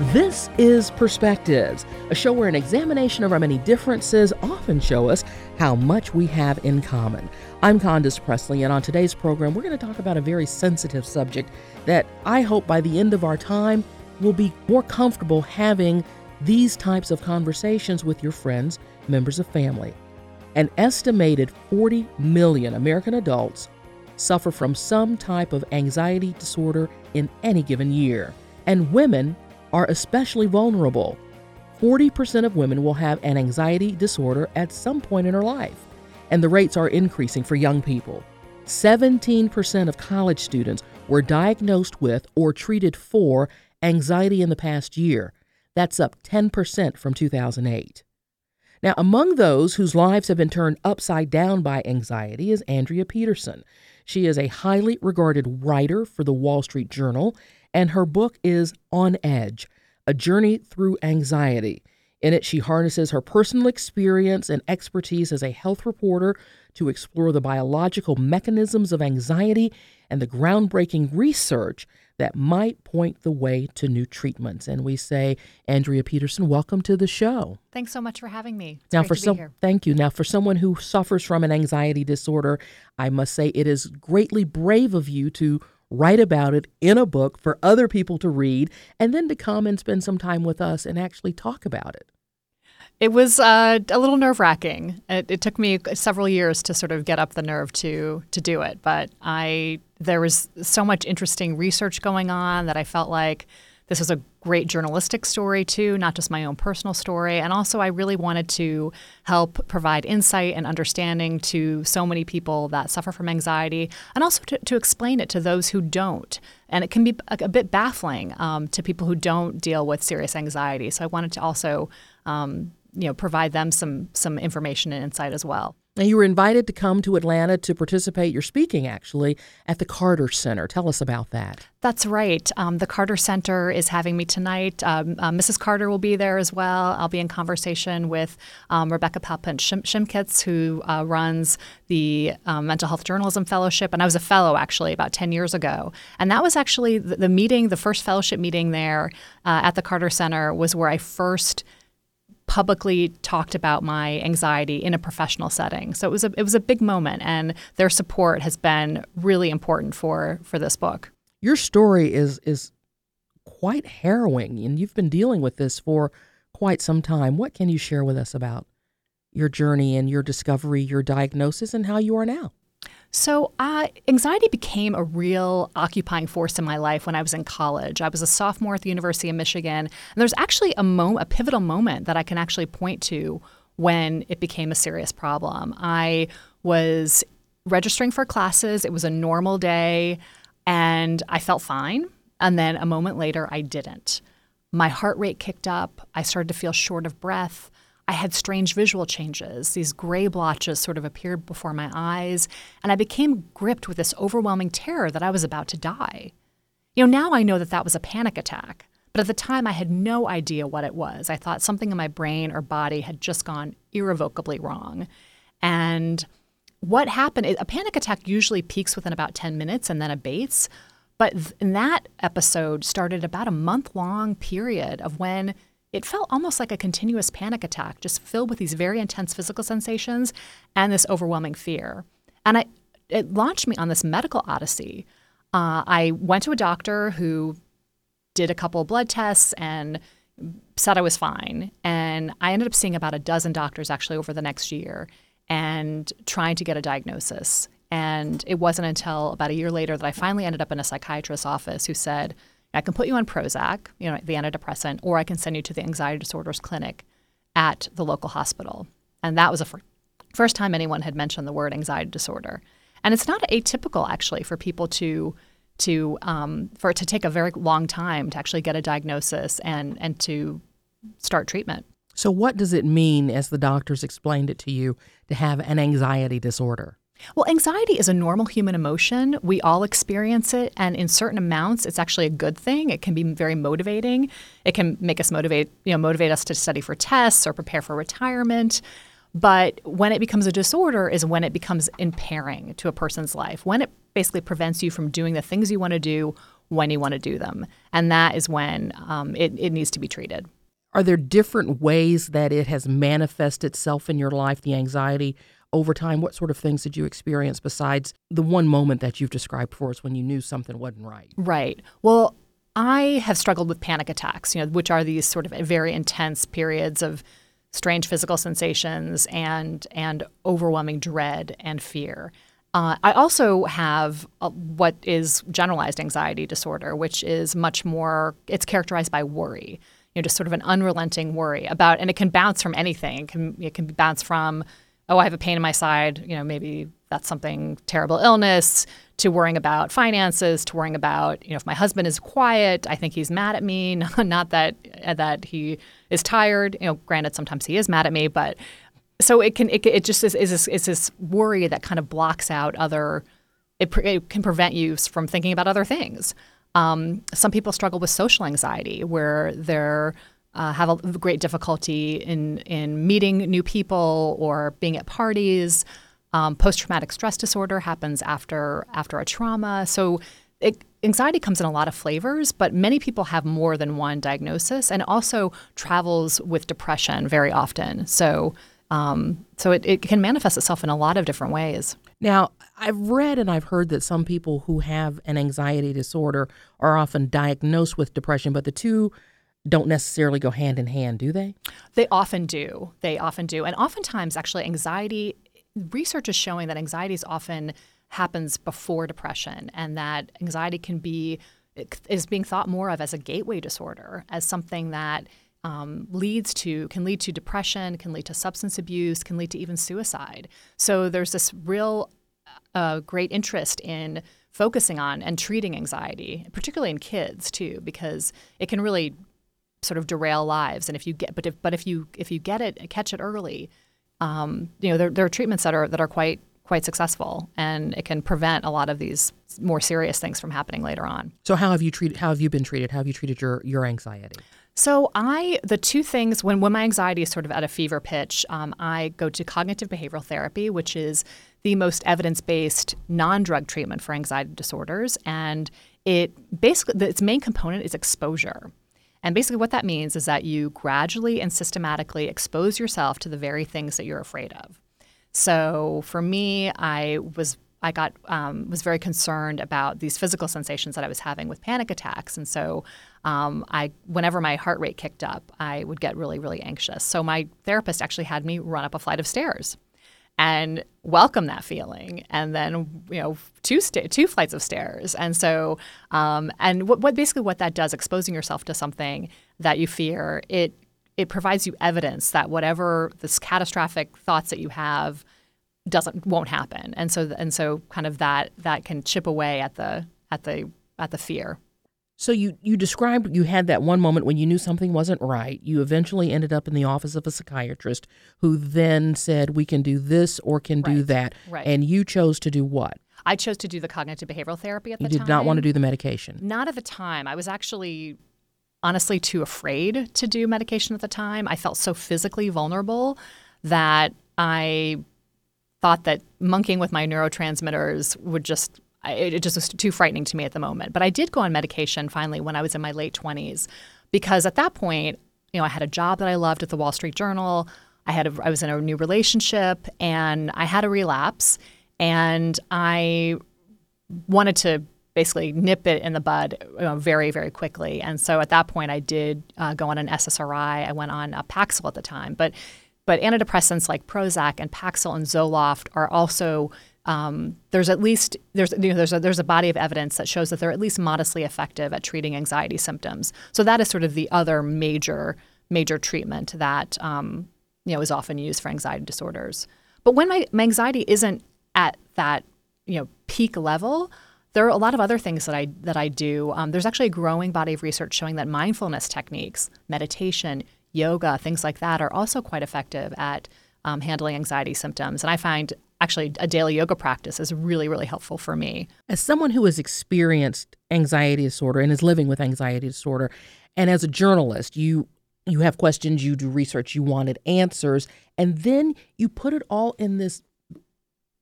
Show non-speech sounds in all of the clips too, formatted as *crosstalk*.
This is Perspectives, a show where an examination of our many differences often show us how much we have in common. I'm Condace Pressley, and on today's program, we're going to talk about a very sensitive subject that I hope by the end of our time we'll be more comfortable having these types of conversations with your friends, members of family. An estimated 40 million American adults suffer from some type of anxiety disorder in any given year, and women are especially vulnerable. 40% of women will have an anxiety disorder at some point in her life, and the rates are increasing for young people. 17% of college students were diagnosed with or treated for anxiety in the past year. That's up 10% from 2008. Now, among those whose lives have been turned upside down by anxiety is Andrea Petersen. She is a highly regarded writer for the Wall Street Journal and her book is On Edge A Journey Through Anxiety. In it, she harnesses her personal experience and expertise as a health reporter to explore the biological mechanisms of anxiety and the groundbreaking research that might point the way to new treatments. And we say, Andrea Petersen, welcome to the show. Thanks so much for having me. It's now, for some, thank you. Now, for someone who suffers from an anxiety disorder, I must say it is greatly brave of you to write about it in a book for other people to read, and then to come and spend some time with us and actually talk about it. It was uh, a little nerve wracking. It, it, took me several years to sort of get up the nerve to to do it, but I there was so much interesting research going on that I felt like this was a great journalistic story, too, not just my own personal story. And also, I really wanted to help provide insight and understanding to so many people that suffer from anxiety, and also to, to explain it to those who don't. And it can be a, a bit baffling um, to people who don't deal with serious anxiety. So I wanted to also, um, you know, provide them some some information and insight as well. You were invited to come to Atlanta to participate. You're speaking actually at the Carter Center. Tell us about that. That's right. Um, the Carter Center is having me tonight. Um, uh, Mrs. Carter will be there as well. I'll be in conversation with um, Rebecca Palpant Shimkets, who uh, runs the um, Mental Health Journalism Fellowship. And I was a fellow actually about 10 years ago. And that was actually the, the meeting, the first fellowship meeting there uh, at the Carter Center was where I first – publicly talked about my anxiety in a professional setting. So it was a it was a big moment and their support has been really important for for this book. Your story is is quite harrowing and you've been dealing with this for quite some time. What can you share with us about your journey and your discovery, your diagnosis and how you are now? So, uh, anxiety became a real occupying force in my life when I was in college. I was a sophomore at the University of Michigan, and there's actually a, mo- a pivotal moment that I can actually point to when it became a serious problem. I was registering for classes, it was a normal day, and I felt fine. And then a moment later, I didn't. My heart rate kicked up, I started to feel short of breath. I had strange visual changes. These gray blotches sort of appeared before my eyes, and I became gripped with this overwhelming terror that I was about to die. You know, now I know that that was a panic attack, but at the time I had no idea what it was. I thought something in my brain or body had just gone irrevocably wrong. And what happened, a panic attack usually peaks within about 10 minutes and then abates. But in that episode started about a month long period of when it felt almost like a continuous panic attack, just filled with these very intense physical sensations and this overwhelming fear. And I, it launched me on this medical odyssey. Uh, I went to a doctor who did a couple blood tests and said I was fine. And I ended up seeing about a dozen doctors actually over the next year and trying to get a diagnosis. And it wasn't until about a year later that I finally ended up in a psychiatrist's office who said, I can put you on Prozac, you know, the antidepressant, or I can send you to the anxiety disorders clinic at the local hospital. And that was the fir- first time anyone had mentioned the word anxiety disorder. And it's not atypical actually for people to to um, for it to take a very long time to actually get a diagnosis and and to start treatment. So what does it mean as the doctors explained it to you to have an anxiety disorder? Well, anxiety is a normal human emotion. We all experience it, and in certain amounts, it's actually a good thing. It can be very motivating. It can make us motivate, you know, motivate us to study for tests or prepare for retirement. But when it becomes a disorder is when it becomes impairing to a person's life. When it basically prevents you from doing the things you want to do when you want to do them. And that is when um, it, it needs to be treated. Are there different ways that it has manifested itself in your life, the anxiety over time? What sort of things did you experience besides the one moment that you've described for us when you knew something wasn't right? Right. Well, I have struggled with panic attacks, you know, which are these sort of very intense periods of strange physical sensations and and overwhelming dread and fear. Uh, I also have a, what is generalized anxiety disorder, which is much more. It's characterized by worry, you know, just sort of an unrelenting worry about, and it can bounce from anything. It can it can bounce from, oh, I have a pain in my side. You know, maybe that's something terrible illness. To worrying about finances, to worrying about, you know, if my husband is quiet, I think he's mad at me. *laughs* Not that that he is tired. You know, granted, sometimes he is mad at me, but so it can it, it just is, is, this, is this worry that kind of blocks out other it, it can prevent you from thinking about other things um, some people struggle with social anxiety where they're uh, have a great difficulty in in meeting new people or being at parties um, post-traumatic stress disorder happens after after a trauma so it, anxiety comes in a lot of flavors, but many people have more than one diagnosis and also travels with depression very often. So um, so it, it can manifest itself in a lot of different ways. Now, I've read and I've heard that some people who have an anxiety disorder are often diagnosed with depression, but the two don't necessarily go hand in hand, do they? They often do. They often do. And oftentimes, actually, anxiety, research is showing that anxiety is often happens before depression and that anxiety can be is being thought more of as a gateway disorder as something that um, leads to can lead to depression, can lead to substance abuse, can lead to even suicide. So there's this real uh, great interest in focusing on and treating anxiety, particularly in kids too, because it can really sort of derail lives. And if you get, but if but if you if you get it, catch it early, um, you know there, there are treatments that are that are quite quite successful, and it can prevent a lot of these more serious things from happening later on. So how have you treated? How have you been treated? How have you treated your your anxiety? So I, the two things when when my anxiety is sort of at a fever pitch, um, I go to cognitive behavioral therapy, which is the most evidence based non drug treatment for anxiety disorders, and it basically its main component is exposure. And basically, what that means is that you gradually and systematically expose yourself to the very things that you're afraid of. So for me, I was I got um, was very concerned about these physical sensations that I was having with panic attacks, and so um, I whenever my heart rate kicked up, I would get really really anxious. So my therapist actually had me run up a flight of stairs and welcome that feeling. And then you know two sta- two flights of stairs. And so um, and what, what basically what that does exposing yourself to something that you fear it it provides you evidence that whatever this catastrophic thoughts that you have doesn't won't happen. And so and so kind of that that can chip away at the at the at the fear so you you described you had that one moment when you knew something wasn't right. You eventually ended up in the office of a psychiatrist who then said we can do this or can right. do that. Right. And you chose to do what? I chose to do the cognitive behavioral therapy at you the time. You did not want to do the medication. Not at the time. I was actually honestly too afraid to do medication at the time. I felt so physically vulnerable that I thought that monkeying with my neurotransmitters would just it just was too frightening to me at the moment. But I did go on medication finally when I was in my late 20s because at that point, you know, I had a job that I loved at the Wall Street Journal. I had a, I was in a new relationship and I had a relapse and I wanted to basically nip it in the bud you know, very very quickly. And so at that point I did uh, go on an SSRI. I went on a Paxil at the time, but but antidepressants like Prozac and Paxil and Zoloft are also um, there's at least there's you know, there's a, there's a body of evidence that shows that they're at least modestly effective at treating anxiety symptoms. So that is sort of the other major major treatment that um, you know is often used for anxiety disorders. But when my, my anxiety isn't at that you know peak level, there are a lot of other things that I that I do. Um, there's actually a growing body of research showing that mindfulness techniques, meditation, yoga, things like that, are also quite effective at um, handling anxiety symptoms. And I find actually a daily yoga practice is really, really helpful for me. As someone who has experienced anxiety disorder and is living with anxiety disorder, and as a journalist, you you have questions, you do research, you wanted answers, and then you put it all in this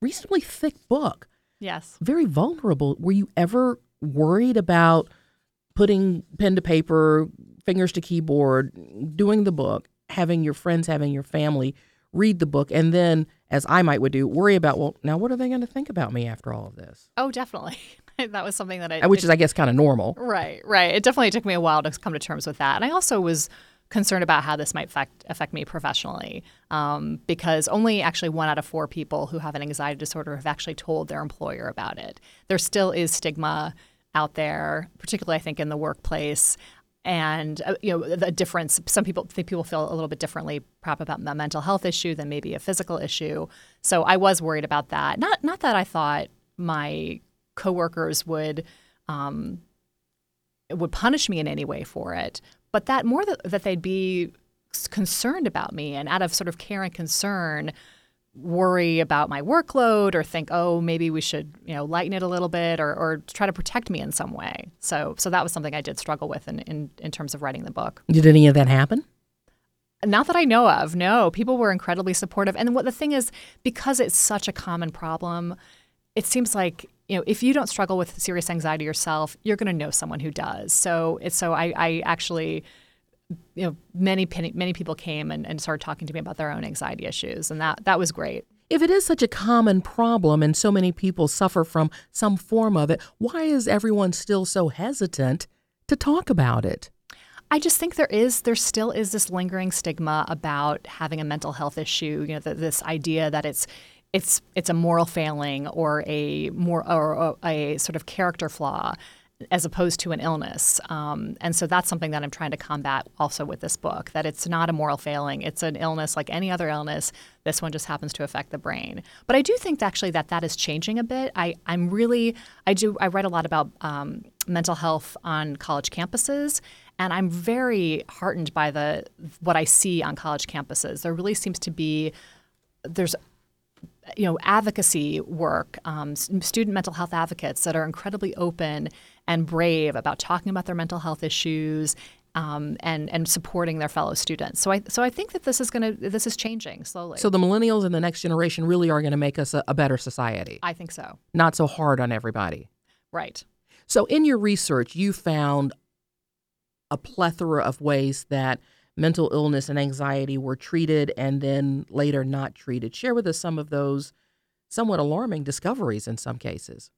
reasonably thick book. Yes. Very vulnerable. Were you ever worried about putting pen to paper, fingers to keyboard, doing the book, having your friends, having your family read the book, and then, as I might would do, worry about, well, now what are they going to think about me after all of this? Oh, definitely. *laughs* that was something that I. Which is, I guess, kind of normal. Right, right. It definitely took me a while to come to terms with that. And I also was concerned about how this might affect, affect me professionally um, because only actually one out of four people who have an anxiety disorder have actually told their employer about it. There still is stigma out there, particularly I think in the workplace. And uh, you know the difference. Some people think people feel a little bit differently, perhaps about a mental health issue than maybe a physical issue. So I was worried about that. Not not that I thought my coworkers would um, would punish me in any way for it, but that more that, that they'd be concerned about me and out of sort of care and concern worry about my workload or think oh maybe we should you know lighten it a little bit or, or try to protect me in some way. So so that was something i did struggle with in, in, in terms of writing the book. Did any of that happen? Not that i know of no. People were incredibly supportive. And what the thing is because it's such a common problem it seems like you know if you don't struggle with serious anxiety yourself you're going to know someone who does. So it's so i, I actually you know many many people came and, and started talking to me about their own anxiety issues and that that was great if it is such a common problem and so many people suffer from some form of it why is everyone still so hesitant to talk about it I just think there is, there still is this lingering stigma about having a mental health issue. You know, the, this idea that it's it's it's a moral failing or a more or a sort of character flaw as opposed to an illness. Um, and so that's something that I'm trying to combat also with this book that it's not a moral failing. It's an illness like any other illness. This one just happens to affect the brain. But I do think actually that that is changing a bit. I, I'm really, I do, I write a lot about um, mental health on college campuses. And I'm very heartened by the what I see on college campuses. There really seems to be there's you know, advocacy work, um, student mental health advocates that are incredibly open and brave about talking about their mental health issues um, and and supporting their fellow students. So I so I think that this is going to this is changing slowly. So the millennials and the next generation really are going to make us a, a better society. I think so. Not so hard on everybody. Right. So in your research, you found a plethora of ways that mental illness and anxiety were treated and then later not treated. Share with us some of those somewhat alarming discoveries in some cases.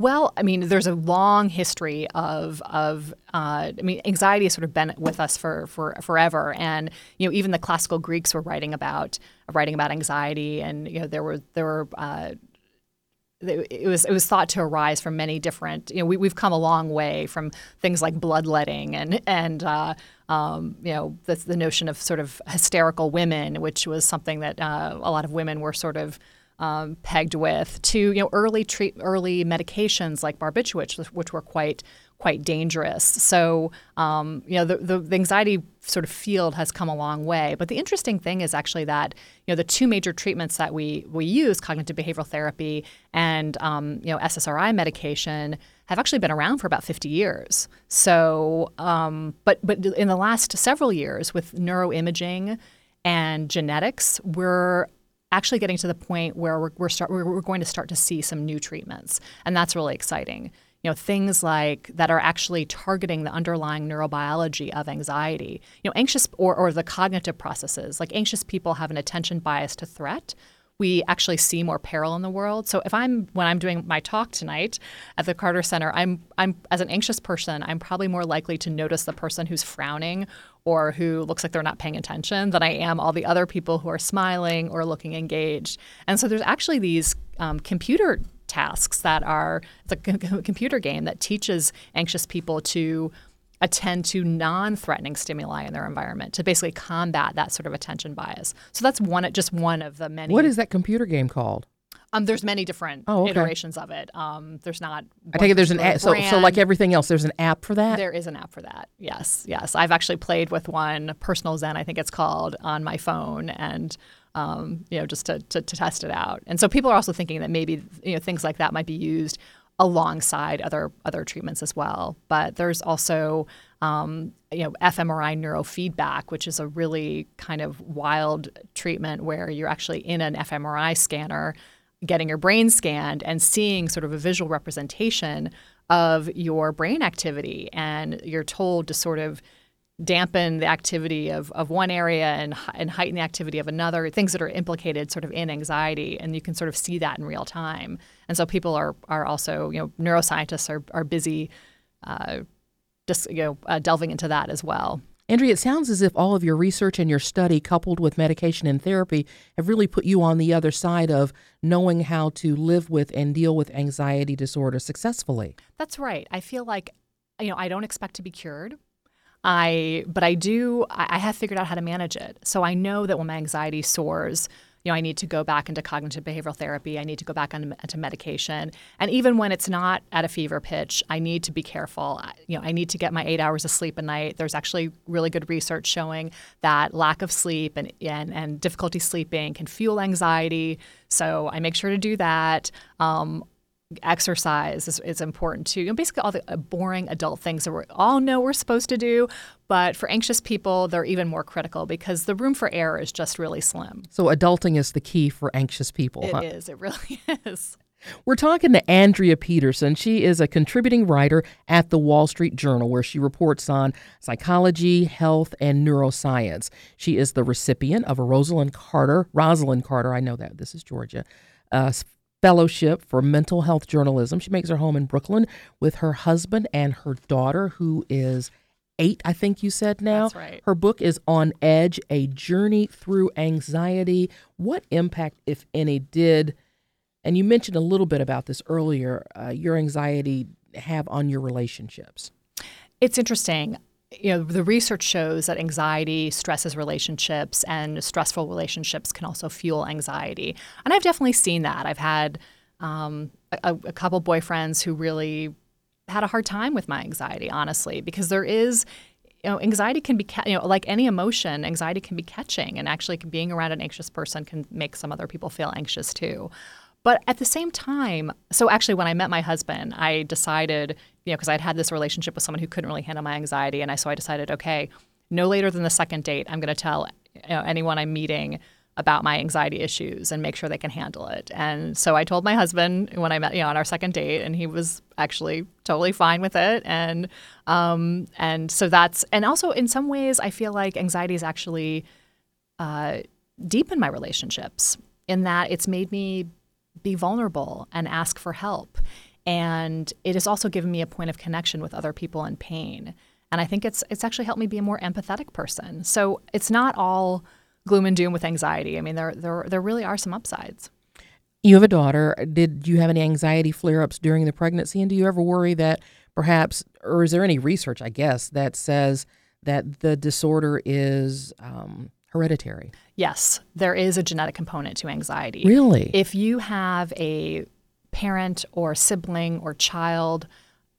Well, I mean, there's a long history of of uh, I mean, anxiety has sort of been with us for for forever, and you know, even the classical Greeks were writing about writing about anxiety, and you know, there were there were uh, it was it was thought to arise from many different. You know, we, we've come a long way from things like bloodletting and and uh, um, you know the, the notion of sort of hysterical women, which was something that uh, a lot of women were sort of um, pegged with, to you know early treat early medications like barbiturates, which were quite quite dangerous. So, um, you know, the, the, the, anxiety sort of field has come a long way. But the interesting thing is actually that, you know, the two major treatments that we, we use, cognitive behavioral therapy and, um, you know, SSRI medication, have actually been around for about 50 years. So, um, but, but in the last several years with neuroimaging and genetics, we're actually getting to the point where we're, we're, start, we're going to start to see some new treatments. And that's really exciting you know things like that are actually targeting the underlying neurobiology of anxiety you know anxious or, or the cognitive processes like anxious people have an attention bias to threat we actually see more peril in the world. So if I'm when I'm doing my talk tonight at the Carter Center, I'm I'm as an anxious person, I'm probably more likely to notice the person who's frowning or who looks like they're not paying attention than I am all the other people who are smiling or looking engaged. And so there's actually these um, computer tasks that are it's a computer game that teaches anxious people to attend to non-threatening stimuli in their environment to basically combat that sort of attention bias. So that's one just one of the many. What is that computer game called? Um, there's many different oh, okay. iterations of it. Um, there's not. I take it there's an app. So, so like everything else, there's an app for that. There is an app for that. Yes, yes. I've actually played with one, Personal Zen, I think it's called, on my phone, and um, you know, just to, to, to test it out. And so people are also thinking that maybe you know things like that might be used alongside other other treatments as well. But there's also um, you know fMRI neurofeedback, which is a really kind of wild treatment where you're actually in an fMRI scanner getting your brain scanned and seeing sort of a visual representation of your brain activity, and you're told to sort of dampen the activity of, of one area and, and heighten the activity of another, things that are implicated sort of in anxiety. And you can sort of see that in real time. And so people are, are also, you know, neuroscientists are, are busy uh, just, you know, uh, delving into that as well. Andrea, it sounds as if all of your research and your study, coupled with medication and therapy, have really put you on the other side of knowing how to live with and deal with anxiety disorder successfully. That's right. I feel like, you know, I don't expect to be cured. I, but I do. I have figured out how to manage it. So I know that when my anxiety soars, you know, I need to go back into cognitive behavioral therapy. I need to go back into medication. And even when it's not at a fever pitch, I need to be careful. You know, I need to get my eight hours of sleep a night. There's actually really good research showing that lack of sleep and, and, and difficulty sleeping can fuel anxiety. So I make sure to do that. Um, exercise is, is important too. You know, basically, all the uh, boring adult things that we all know we're supposed to do, but for anxious people, they're even more critical because the room for error is just really slim. So, adulting is the key for anxious people. It huh? is. It really *laughs* is. We're talking to Andrea Petersen. She is a contributing writer at the Wall Street Journal, where she reports on psychology, health, and neuroscience. She is the recipient of a Rosalynn Carter, Rosalynn Carter, I know that, this is Georgia, uh, Fellowship for Mental Health Journalism. She makes her home in Brooklyn with her husband and her daughter, who is eight, I think you said now. That's right. Her book is On Edge A Journey Through Anxiety. What impact, if any, did, and you mentioned a little bit about this earlier, uh, your anxiety have on your relationships? It's interesting you know, the research shows that anxiety stresses relationships and stressful relationships can also fuel anxiety. And I've definitely seen that. I've had um, a, a couple boyfriends who really had a hard time with my anxiety, honestly, because there is you know, anxiety can be, you know, like any emotion, anxiety can be catching, and actually, being around an anxious person can make some other people feel anxious too. But at the same time, so actually, when I met my husband, I decided, you know, because I'd had this relationship with someone who couldn't really handle my anxiety, and I so I decided, okay, no later than the second date, I'm going to tell you know, anyone I'm meeting about my anxiety issues and make sure they can handle it. And so I told my husband when I met, you know, on our second date, and he was actually totally fine with it. And um, and so that's and also in some ways, I feel like anxiety is actually uh, deep in my relationships in that it's made me be vulnerable and ask for help. And it has also given me a point of connection with other people in pain. And I think it's it's actually helped me be a more empathetic person. So it's not all gloom and doom with anxiety. I mean, there there there really are some upsides. You have a daughter. Did you have any anxiety flare ups during the pregnancy? And do you ever worry that perhaps, or is there any research, I guess, that says that the disorder is um, hereditary? Yes, there is a genetic component to anxiety. Really? If you have a parent or sibling or child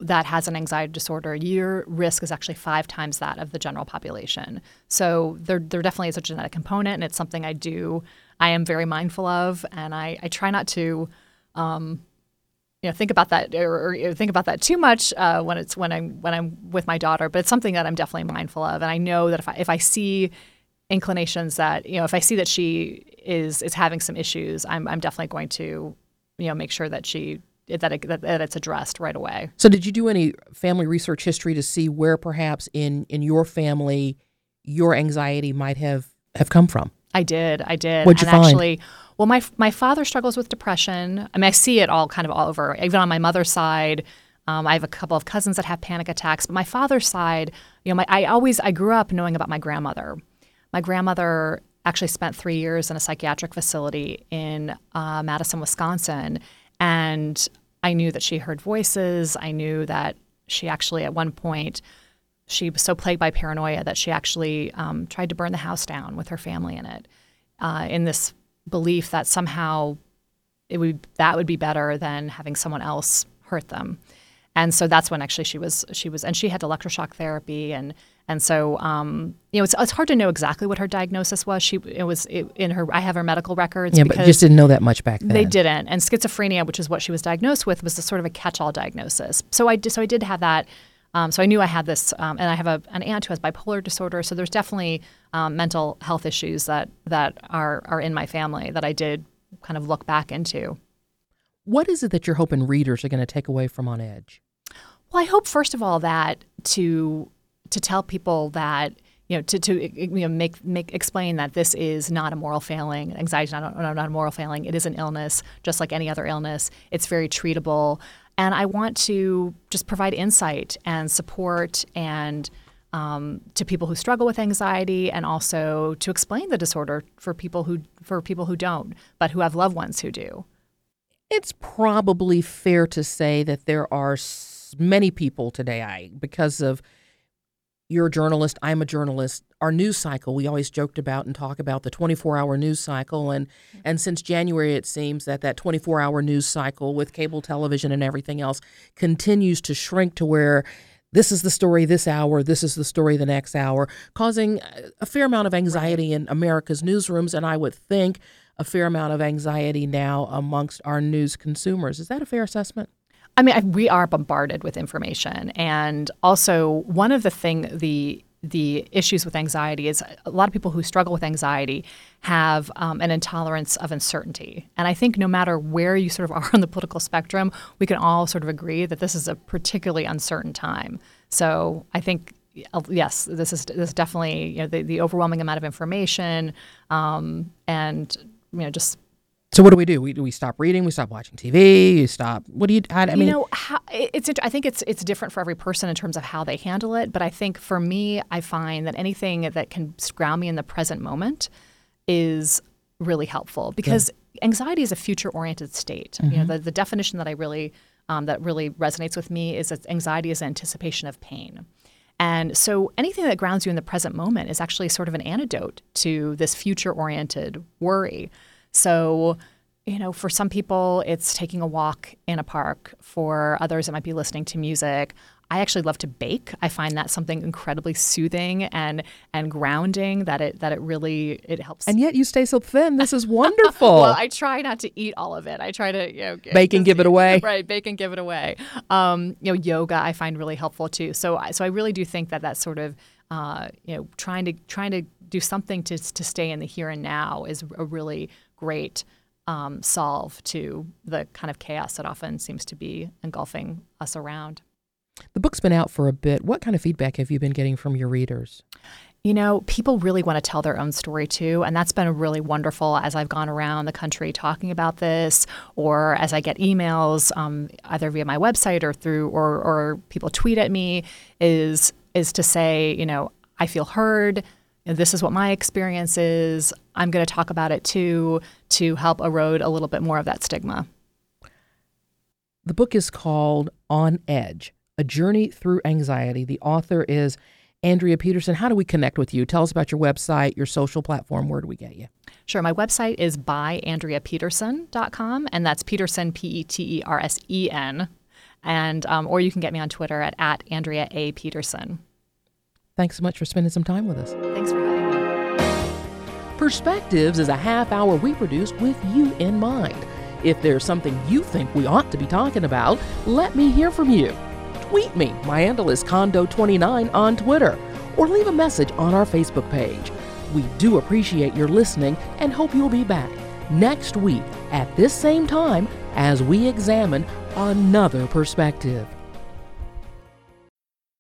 that has an anxiety disorder, your risk is actually five times that of the general population. So there, there definitely is a genetic component, and it's something I do. I am very mindful of, and I, I try not to, um, you know, think about that or, or think about that too much uh, when it's when I'm when I'm with my daughter. But it's something that I'm definitely mindful of, and I know that if I if I see inclinations that you know if I see that she is is having some issues, I'm I'm definitely going to you know make sure that she that, it, that, that it's addressed right away. So, did you do any family research history to see where perhaps in in your family your anxiety might have have come from? I did. I did. What'd you and find? Actually, well, my my father struggles with depression. I mean, I see it all kind of all over. Even on my mother's side, um, I have a couple of cousins that have panic attacks. But my father's side, you know, my, I always I grew up knowing about my grandmother. My grandmother actually spent three years in a psychiatric facility in uh, Madison, Wisconsin. And I knew that she heard voices. I knew that she actually, at one point, she was so plagued by paranoia that she actually um, tried to burn the house down with her family in it, uh, in this belief that somehow it would that would be better than having someone else hurt them. And so that's when actually she was she was and she had electroshock therapy and and so, um, you know, it's, it's hard to know exactly what her diagnosis was. She it was it, in her. I have her medical records. Yeah, but just didn't know that much back then. They didn't. And schizophrenia, which is what she was diagnosed with, was a sort of a catch-all diagnosis. So I so I did have that. Um, so I knew I had this, um, and I have a, an aunt who has bipolar disorder. So there's definitely um, mental health issues that that are are in my family that I did kind of look back into. What is it that you're hoping readers are going to take away from On Edge? Well, I hope first of all that to to tell people that you know to, to you know make make explain that this is not a moral failing. Anxiety not a, not a moral failing. It is an illness, just like any other illness. It's very treatable, and I want to just provide insight and support and. Um, to people who struggle with anxiety, and also to explain the disorder for people who for people who don't, but who have loved ones who do. It's probably fair to say that there are many people today, I because of you're a journalist, I'm a journalist. Our news cycle, we always joked about and talk about the 24-hour news cycle and and since January it seems that that 24-hour news cycle with cable television and everything else continues to shrink to where this is the story this hour, this is the story the next hour, causing a fair amount of anxiety in America's newsrooms and I would think a fair amount of anxiety now amongst our news consumers. Is that a fair assessment? I mean, we are bombarded with information, and also one of the thing the the issues with anxiety is a lot of people who struggle with anxiety have um, an intolerance of uncertainty. And I think no matter where you sort of *laughs* are on the political spectrum, we can all sort of agree that this is a particularly uncertain time. So I think uh, yes, this is this is definitely you know, the, the overwhelming amount of information um, and you know just so what do we do? We do we stop reading? We stop watching TV? You stop? What do you? I, I mean, you know, how, it's. I think it's it's different for every person in terms of how they handle it. But I think for me, I find that anything that can ground me in the present moment is really helpful because anxiety is a future-oriented state. Mm-hmm. You know, mm-hmm. the, the definition that I really um, that really resonates with me is that anxiety is anticipation of pain. And so anything that grounds you in the present moment is actually sort of an antidote to this future oriented worry. So, you know, for some people, it's taking a walk in a park. For others, it might be listening to music. I actually love to bake. I find that something incredibly soothing and and grounding that it that it really it helps. And yet you stay so thin. This is *laughs* wonderful. well, I try not to eat all of it. I try to you know bake and give it away. *laughs* Right, bake and give it away. Um, you know, yoga I find really helpful too. So so I really do think that that sort of uh, you know trying to trying to do something to to stay in the here and now is a really great um, solve to the kind of chaos that often seems to be engulfing us around. The book's been out for a bit. What kind of feedback have you been getting from your readers? You know, people really want to tell their own story too. And that's been really wonderful as I've gone around the country talking about this, or as I get emails, um, either via my website or through, or, or people tweet at me, is, is to say, you know, I feel heard this is what my experience is. I'm going to talk about it too to help erode a little bit more of that stigma. The book is called On Edge A Journey Through Anxiety. The author is Andrea Petersen. How do we connect with you? Tell us about your website, your social platform. Where do we get you? Sure. My website is byandreapetersen.com, and that's Petersen, P E T E R S E N. And, um, or you can get me on Twitter at, at Andrea A. Petersen. Thanks so much for spending some time with us. Thanks for having me. Perspectives is a half hour we produce with you in mind. If there's something you think we ought to be talking about, let me hear from you. Tweet me. My handle is Condo29 on Twitter. Or leave a message on our Facebook page. We do appreciate your listening and hope you'll be back next week at this same time as we examine another perspective.